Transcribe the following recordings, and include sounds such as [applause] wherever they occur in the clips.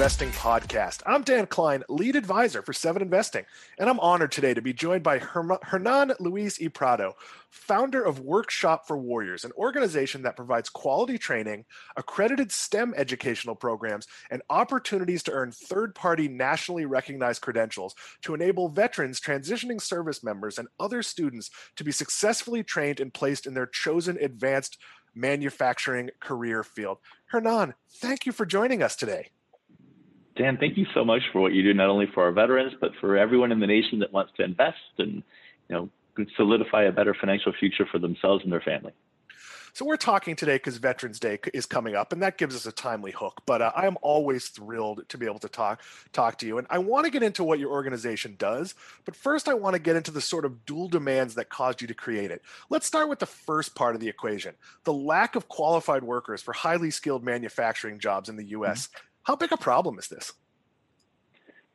Investing Podcast. I'm Dan Kline, lead advisor for Seven Investing, and I'm honored today to be joined by Hernan Luis y Prado, founder of Workshop for Warriors, an organization that provides quality training, accredited STEM educational programs, and opportunities to earn third party nationally recognized credentials to enable veterans, transitioning service members, and other students to be successfully trained and placed in their chosen advanced manufacturing career field. Hernan, thank you for joining us today. Dan, thank you so much for what you do, not only for our veterans, but for everyone in the nation that wants to invest and, you know, solidify a better financial future for themselves and their family. So we're talking today because Veterans Day is coming up, and that gives us a timely hook. But uh, I am always thrilled to be able to talk talk to you, and I want to get into what your organization does. But first, I want to get into the sort of dual demands that caused you to create it. Let's start with the first part of the equation: the lack of qualified workers for highly skilled manufacturing jobs in the U.S. Mm-hmm. How big a problem is this?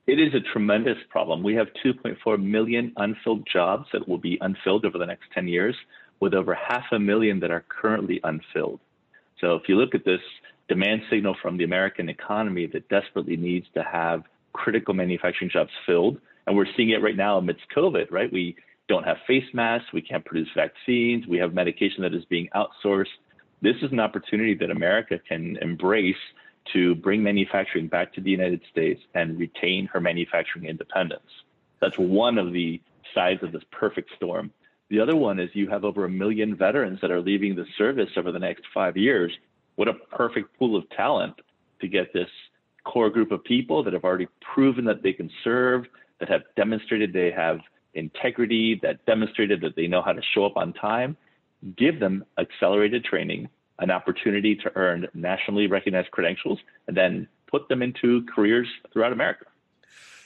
It is a tremendous problem. We have 2.4 million unfilled jobs that will be unfilled over the next 10 years, with over half a million that are currently unfilled. So if you look at this demand signal from the American economy that desperately needs to have critical manufacturing jobs filled, and we're seeing it right now amidst COVID, right? We don't have face masks, we can't produce vaccines, we have medication that is being outsourced. This is an opportunity that America can embrace to bring manufacturing back to the United States and retain her manufacturing independence. That's one of the sides of this perfect storm. The other one is you have over a million veterans that are leaving the service over the next five years. What a perfect pool of talent to get this core group of people that have already proven that they can serve, that have demonstrated they have integrity, that demonstrated that they know how to show up on time. Give them accelerated training an opportunity to earn nationally recognized credentials and then put them into careers throughout America.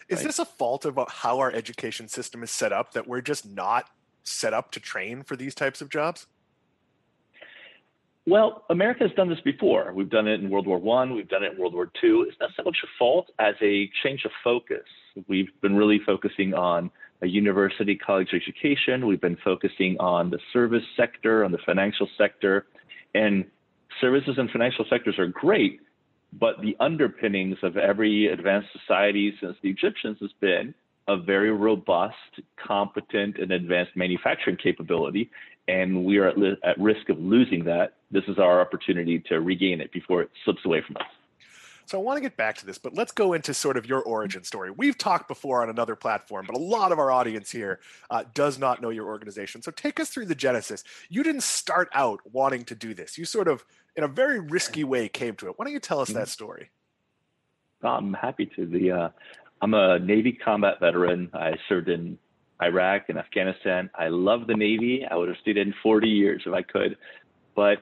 Is right? this a fault of uh, how our education system is set up that we're just not set up to train for these types of jobs? Well, America has done this before. We've done it in World War One. We've done it in World War Two. It's not so much a fault as a change of focus. We've been really focusing on a university college education. We've been focusing on the service sector, on the financial sector, and services and financial sectors are great, but the underpinnings of every advanced society since the Egyptians has been a very robust, competent, and advanced manufacturing capability. And we are at, li- at risk of losing that. This is our opportunity to regain it before it slips away from us. So I want to get back to this, but let's go into sort of your origin story. We've talked before on another platform, but a lot of our audience here uh, does not know your organization. So take us through the genesis. You didn't start out wanting to do this. You sort of, in a very risky way, came to it. Why don't you tell us mm-hmm. that story? I'm happy to. The uh, I'm a Navy combat veteran. I served in Iraq and Afghanistan. I love the Navy. I would have stayed in 40 years if I could, but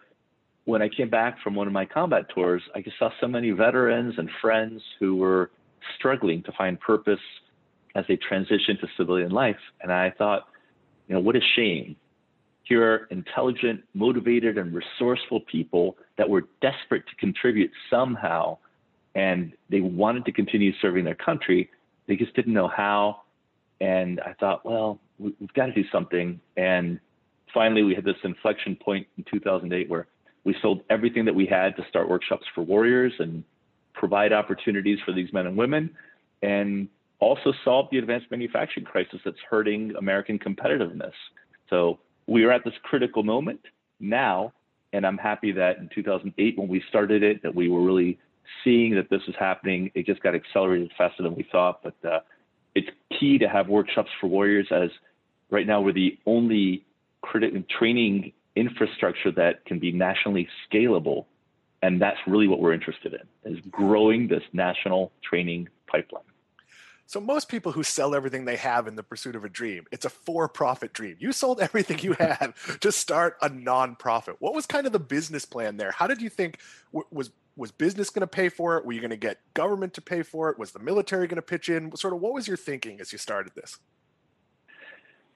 when I came back from one of my combat tours, I saw so many veterans and friends who were struggling to find purpose as they transitioned to civilian life. And I thought, you know, what a shame. Here are intelligent, motivated, and resourceful people that were desperate to contribute somehow. And they wanted to continue serving their country. They just didn't know how. And I thought, well, we've got to do something. And finally, we had this inflection point in 2008 where we sold everything that we had to start workshops for warriors and provide opportunities for these men and women and also solve the advanced manufacturing crisis that's hurting American competitiveness. So we are at this critical moment now, and I'm happy that in 2008 when we started it, that we were really seeing that this is happening. It just got accelerated faster than we thought, but uh, it's key to have workshops for warriors as right now we're the only critical training infrastructure that can be nationally scalable. And that's really what we're interested in is growing this national training pipeline. So most people who sell everything they have in the pursuit of a dream, it's a for-profit dream. You sold [laughs] everything you had to start a nonprofit. What was kind of the business plan there? How did you think was was business going to pay for it? Were you going to get government to pay for it? Was the military going to pitch in? Sort of what was your thinking as you started this?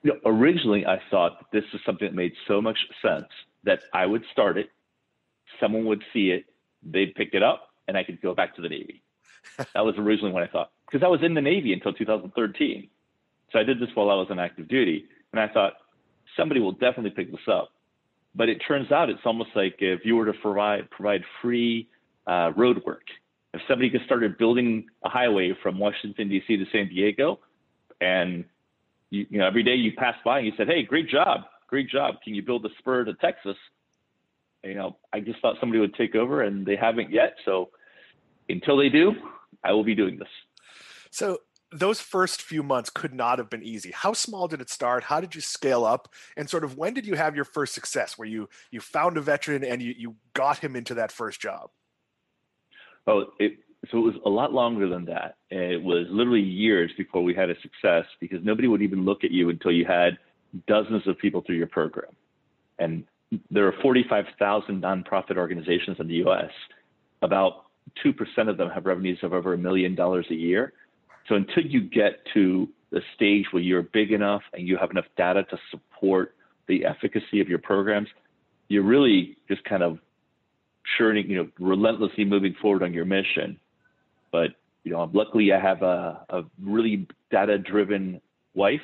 You know, originally I thought that this was something that made so much sense that I would start it, someone would see it, they'd pick it up, and I could go back to the Navy. [laughs] that was originally what I thought. Because I was in the Navy until 2013. So I did this while I was on active duty. And I thought, somebody will definitely pick this up. But it turns out it's almost like if you were to provide provide free uh, road work, If somebody just started building a highway from Washington D.C. to San Diego, and you, you know every day you pass by and you said, "Hey, great job, great job. Can you build the spur to Texas?" You know, I just thought somebody would take over, and they haven't yet. So until they do, I will be doing this. So those first few months could not have been easy. How small did it start? How did you scale up? And sort of when did you have your first success where you you found a veteran and you, you got him into that first job? Oh, it, so it was a lot longer than that. It was literally years before we had a success because nobody would even look at you until you had dozens of people through your program. And there are 45,000 nonprofit organizations in the US. About 2% of them have revenues of over a million dollars a year. So until you get to the stage where you're big enough and you have enough data to support the efficacy of your programs, you're really just kind of churning, you know, relentlessly moving forward on your mission. But you know, luckily I have a, a really data-driven wife,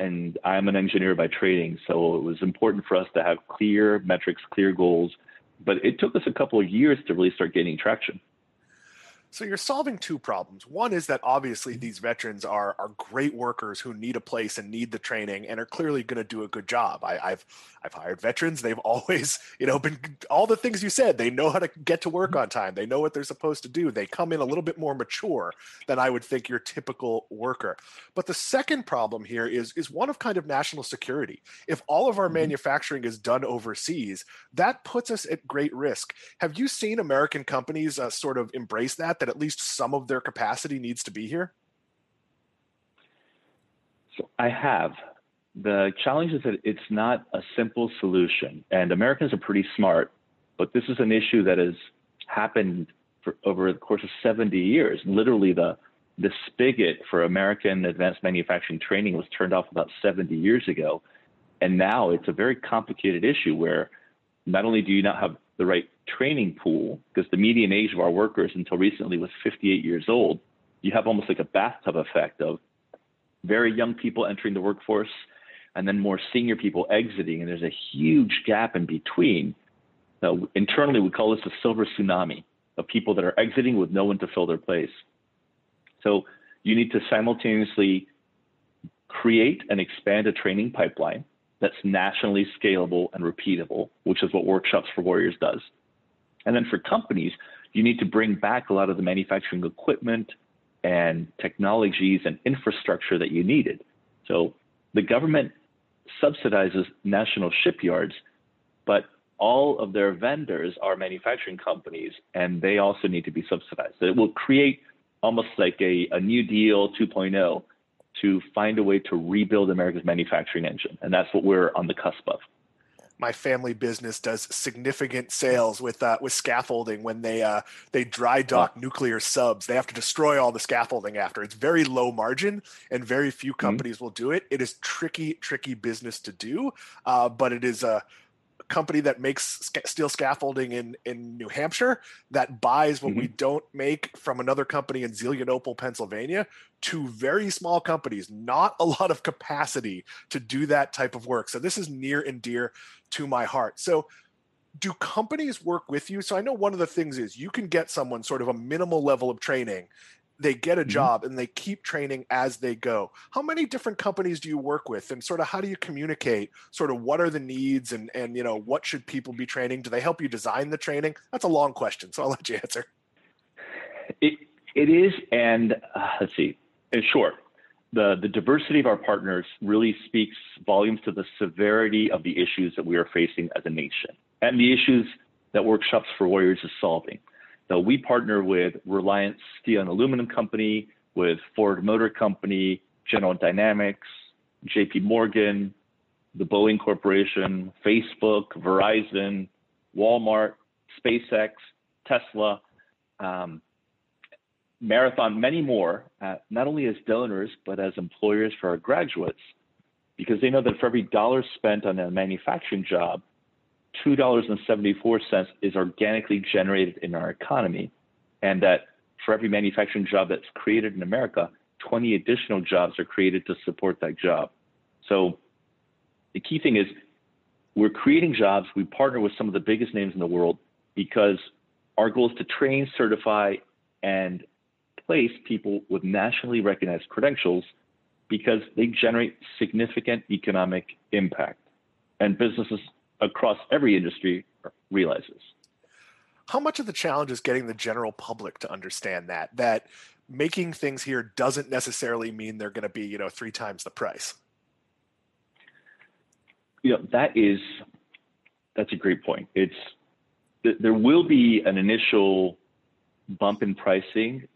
and I'm an engineer by training, so it was important for us to have clear metrics, clear goals. But it took us a couple of years to really start gaining traction. So you're solving two problems. One is that obviously mm-hmm. these veterans are are great workers who need a place and need the training and are clearly going to do a good job. I, have I've hired veterans. They've [laughs] always you know been all the things you said. They know how to get to work mm-hmm. on time. They know what they're supposed to do. They come in a little bit more mature than I would think your typical worker. But the second problem here is is one of kind of national security. If all of our mm-hmm. manufacturing is done overseas, that puts us at great risk. Have you seen American companies uh, sort of embrace that? That at least some of their capacity needs to be here? So I have. The challenge is that it's not a simple solution, and Americans are pretty smart, but this is an issue that has happened for over the course of 70 years. Literally, the the spigot for American advanced manufacturing training was turned off about 70 years ago, and now it's a very complicated issue where not only do you not have the right training pool, because the median age of our workers until recently was 58 years old, you have almost like a bathtub effect of very young people entering the workforce and then more senior people exiting. And there's a huge gap in between. Now, internally, we call this a silver tsunami of people that are exiting with no one to fill their place. So you need to simultaneously create and expand a training pipeline that's nationally scalable and repeatable, which is what Workshops for Warriors does. And then for companies, you need to bring back a lot of the manufacturing equipment and technologies and infrastructure that you needed. So the government subsidizes national shipyards, but all of their vendors are manufacturing companies and they also need to be subsidized. So it will create almost like a, a New Deal 2.0 to find a way to rebuild America's manufacturing engine. And that's what we're on the cusp of. My family business does significant sales with uh, with scaffolding when they uh, they dry dock nuclear subs. They have to destroy all the scaffolding after. It's very low margin, and very few mm-hmm. companies mm-hmm. will do it. It is tricky, tricky business to do, uh, but it is a company that makes steel scaffolding in in New Hampshire that buys what mm-hmm. we don't make from another company in Zelienople, Pennsylvania, to very small companies, not a lot of capacity to do that type of work. So this is near and dear to my heart. So do companies work with you? So I know one of the things is you can get someone sort of a minimal level of training they get a mm-hmm. job and they keep training as they go. How many different companies do you work with and sort of how do you communicate sort of what are the needs and and you know what should people be training? Do they help you design the training? That's a long question, so I'll let you answer. It it is and uh, let's see. In short, the the diversity of our partners really speaks volumes to the severity of the issues that we are facing as a nation and the issues that Workshops for Warriors is solving. So we partner with Reliance Steel and Aluminum Company, with Ford Motor Company, General Dynamics, JP Morgan, the Boeing Corporation, Facebook, Verizon, Walmart, SpaceX, Tesla, um, Marathon, many more, uh, not only as donors, but as employers for our graduates, because they know that for every dollar spent on a manufacturing job, $2.74 is organically generated in our economy, and that for every manufacturing job that's created in America, 20 additional jobs are created to support that job. So the key thing is we're creating jobs. We partner with some of the biggest names in the world because our goal is to train, certify, and place people with nationally recognized credentials because they generate significant economic impact. And businesses across every industry realizes. How much of the challenge is getting the general public to understand that that making things here doesn't necessarily mean they're going to be, you know, three times the price? You know, that is that's a great point. It's there will be an initial bump in pricing,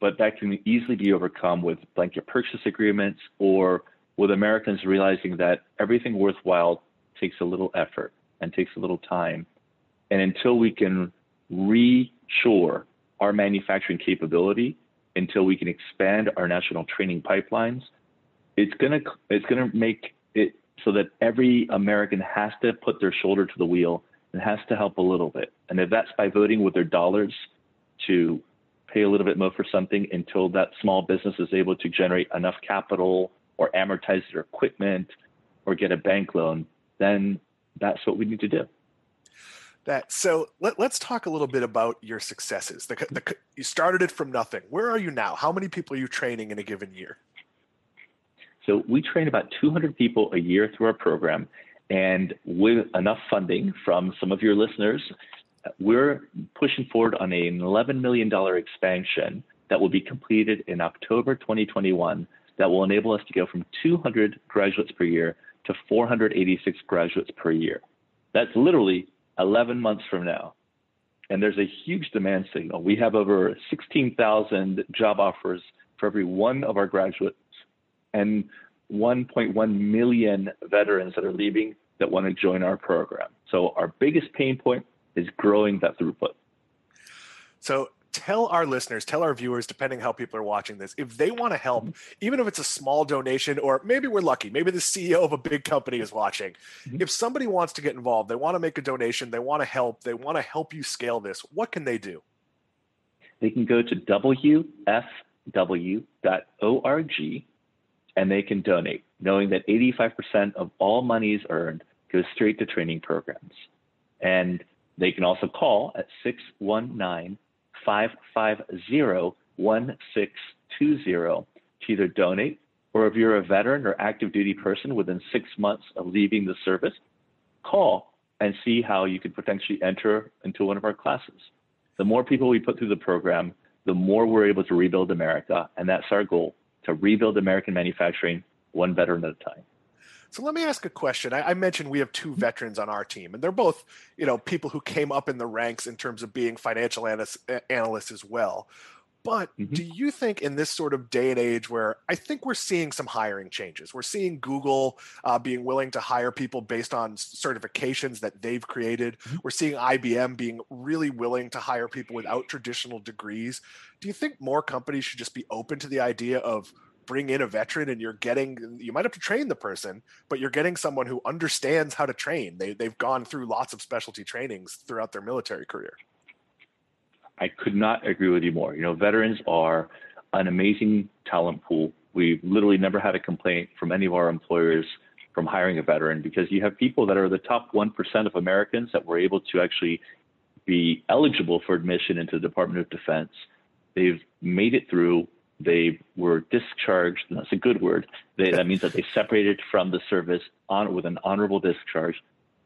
but that can easily be overcome with blanket purchase agreements or with Americans realizing that everything worthwhile takes a little effort and takes a little time. And until we can reshore our manufacturing capability, until we can expand our national training pipelines, it's gonna it's gonna make it so that every American has to put their shoulder to the wheel and has to help a little bit. And if that's by voting with their dollars to pay a little bit more for something until that small business is able to generate enough capital or amortize their equipment or get a bank loan, then that's what we need to do. That so let, us talk a little bit about your successes. The, the, you started it from nothing. Where are you now? How many people are you training in a given year? So we train about 200 people a year through our program, and with enough funding from some of your listeners, we're pushing forward on an $11 million expansion that will be completed in October 2021 that will enable us to go from 200 graduates per year to 486 graduates per year. That's literally 11 months from now. And there's a huge demand signal. We have over 16,000 job offers for every one of our graduates and 1.1 million veterans that are leaving that want to join our program. So our biggest pain point is growing that throughput. So tell our listeners, tell our viewers, depending how people are watching this, if they want to help, mm-hmm. even if it's a small donation, or maybe we're lucky, maybe the CEO of a big company is watching. Mm-hmm. If somebody wants to get involved, they want to make a donation, they want to help, they want to help you scale this, what can they do? They can go to wfw.org and they can donate, knowing that 85% of all monies earned goes straight to training programs. And they can also call at 619 550 1620 to either donate or if you're a veteran or active duty person within six months of leaving the service, call and see how you could potentially enter into one of our classes. The more people we put through the program, the more we're able to rebuild America. And that's our goal to rebuild American manufacturing one veteran at a time. So let me ask a question. I, I, mentioned we have two mm-hmm. veterans on our team, and they're both, you know, people who came up in the ranks in terms of being financial analysts, analysts as well. But mm-hmm. do you think in this sort of day and age where I think we're seeing some hiring changes, we're seeing Google uh, being willing to hire people based on certifications that they've created, mm-hmm. we're seeing IBM being really willing to hire people without traditional degrees. Do you think more companies should just be open to the idea of bring in a veteran and you're getting you might have to train the person but you're getting someone who understands how to train. They, they've gone through lots of specialty trainings throughout their military career. I could not agree with you more. You know veterans are an amazing talent pool. We've literally never had a complaint from any of our employers from hiring a veteran because you have people that are the top 1% of americans that were able to actually be eligible for admission into the department of defense. They've made it through they were discharged. That's a good word. They, that means that they separated from the service on with an honorable discharge.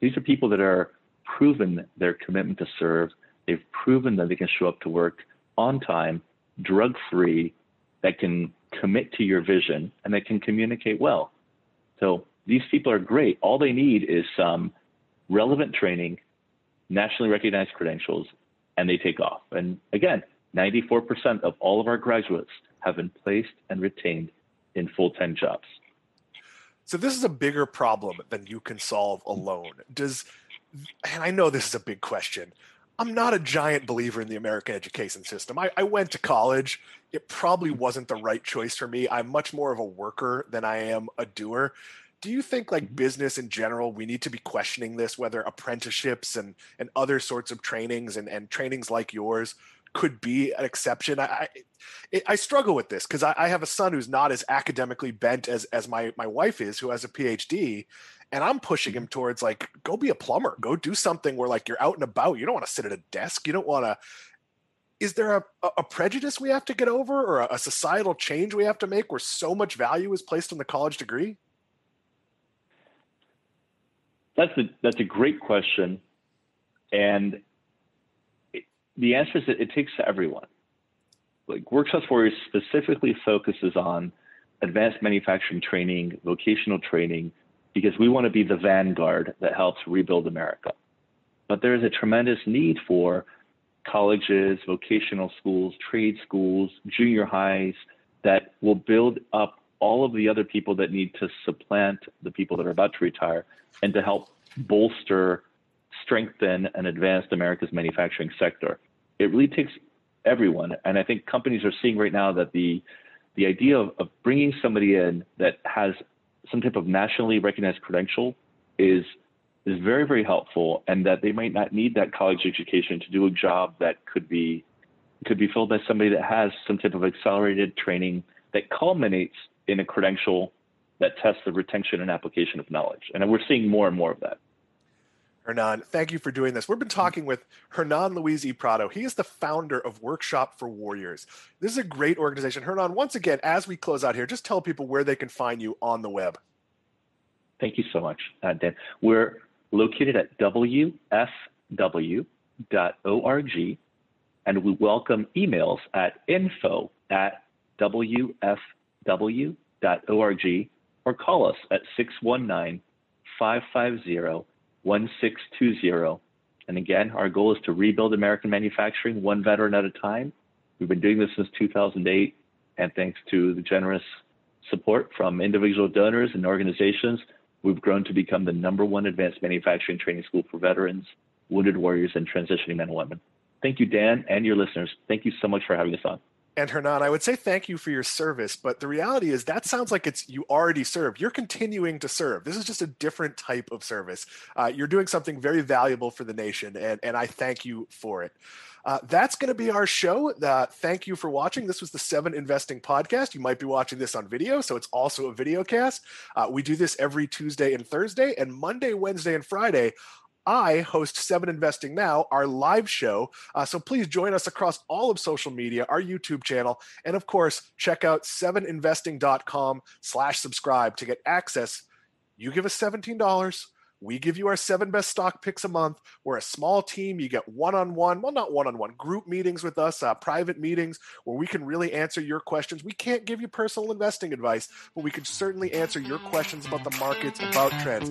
These are people that are proven their commitment to serve. They've proven that they can show up to work on time, drug free, that can commit to your vision, and that can communicate well. So these people are great. All they need is some relevant training, nationally recognized credentials, and they take off. And again, 94% of all of our graduates have been placed and retained in full-time jobs. So this is a bigger problem than you can solve alone. Does and I know this is a big question. I'm not a giant believer in the American education system. I, I, went to college. It probably wasn't the right choice for me. I'm much more of a worker than I am a doer. Do you think, like mm-hmm. business in general, we need to be questioning this, whether apprenticeships and, and other sorts of trainings and, and trainings like yours could be an exception. I I, I struggle with this because I, I, have a son who's not as academically bent as as my my wife is, who has a PhD, and I'm pushing him mm-hmm. towards like go be a plumber, go do something where like you're out and about. You don't want to sit at a desk. You don't want to. is there a, a prejudice we have to get over or a, a societal change we have to make where so much value is placed on the college degree? That's a that's a great question, and the answer is that it takes everyone. Like Workshops Warriors specifically focuses on advanced manufacturing training, vocational training, because we want to be the vanguard that helps rebuild America. But there is a tremendous need for colleges, vocational schools, trade schools, junior highs that will build up all of the other people that need to supplant the people that are about to retire and to help bolster, strengthen, and advance America's manufacturing sector. It really takes everyone. And I think companies are seeing right now that the the idea of, of bringing somebody in that has some type of nationally recognized credential is is very very helpful and that they might not need that college education to do a job that could be could be filled by somebody that has some type of accelerated training that culminates in a credential that tests the retention and application of knowledge and we're seeing more and more of that Hernan, thank you for doing this. We've been talking with Hernan Luis y Prado. He is the founder of Workshop for Warriors. This is a great organization. Hernan, once again, as we close out here, just tell people where they can find you on the web. Thank you so much, uh, Dan. We're located at wfw.org, and we welcome emails at info at wfw.org or call us at 619 550 1620. And again, our goal is to rebuild American manufacturing one veteran at a time. We've been doing this since 2008, and thanks to the generous support from individual donors and organizations, we've grown to become the number one advanced manufacturing training school for veterans, wounded warriors, and transitioning men and women. Thank you, Dan, and your listeners. Thank you so much for having us on. And Hernan, I would say thank you for your service, but the reality is that sounds like it's you already serve. You're continuing to serve. This is just a different type of service. Uh, you're doing something very valuable for the nation, and, and I thank you for it. Uh, that's going to be our show. Uh, thank you for watching. This was the Seven Investing Podcast. You might be watching this on video, so it's also a video cast. Uh, we do this every Tuesday and Thursday, and Monday, Wednesday, and Friday I host Seven Investing Now, our live show. Uh, so please join us across all of social media, our YouTube channel, and of course, check out seveninvesting.com slash subscribe to get access. You give us $17. We give you our seven best stock picks a month. We're a small team. You get one on one, well, not one on one, group meetings with us, uh, private meetings where we can really answer your questions. We can't give you personal investing advice, but we can certainly answer your questions about the markets, about trends.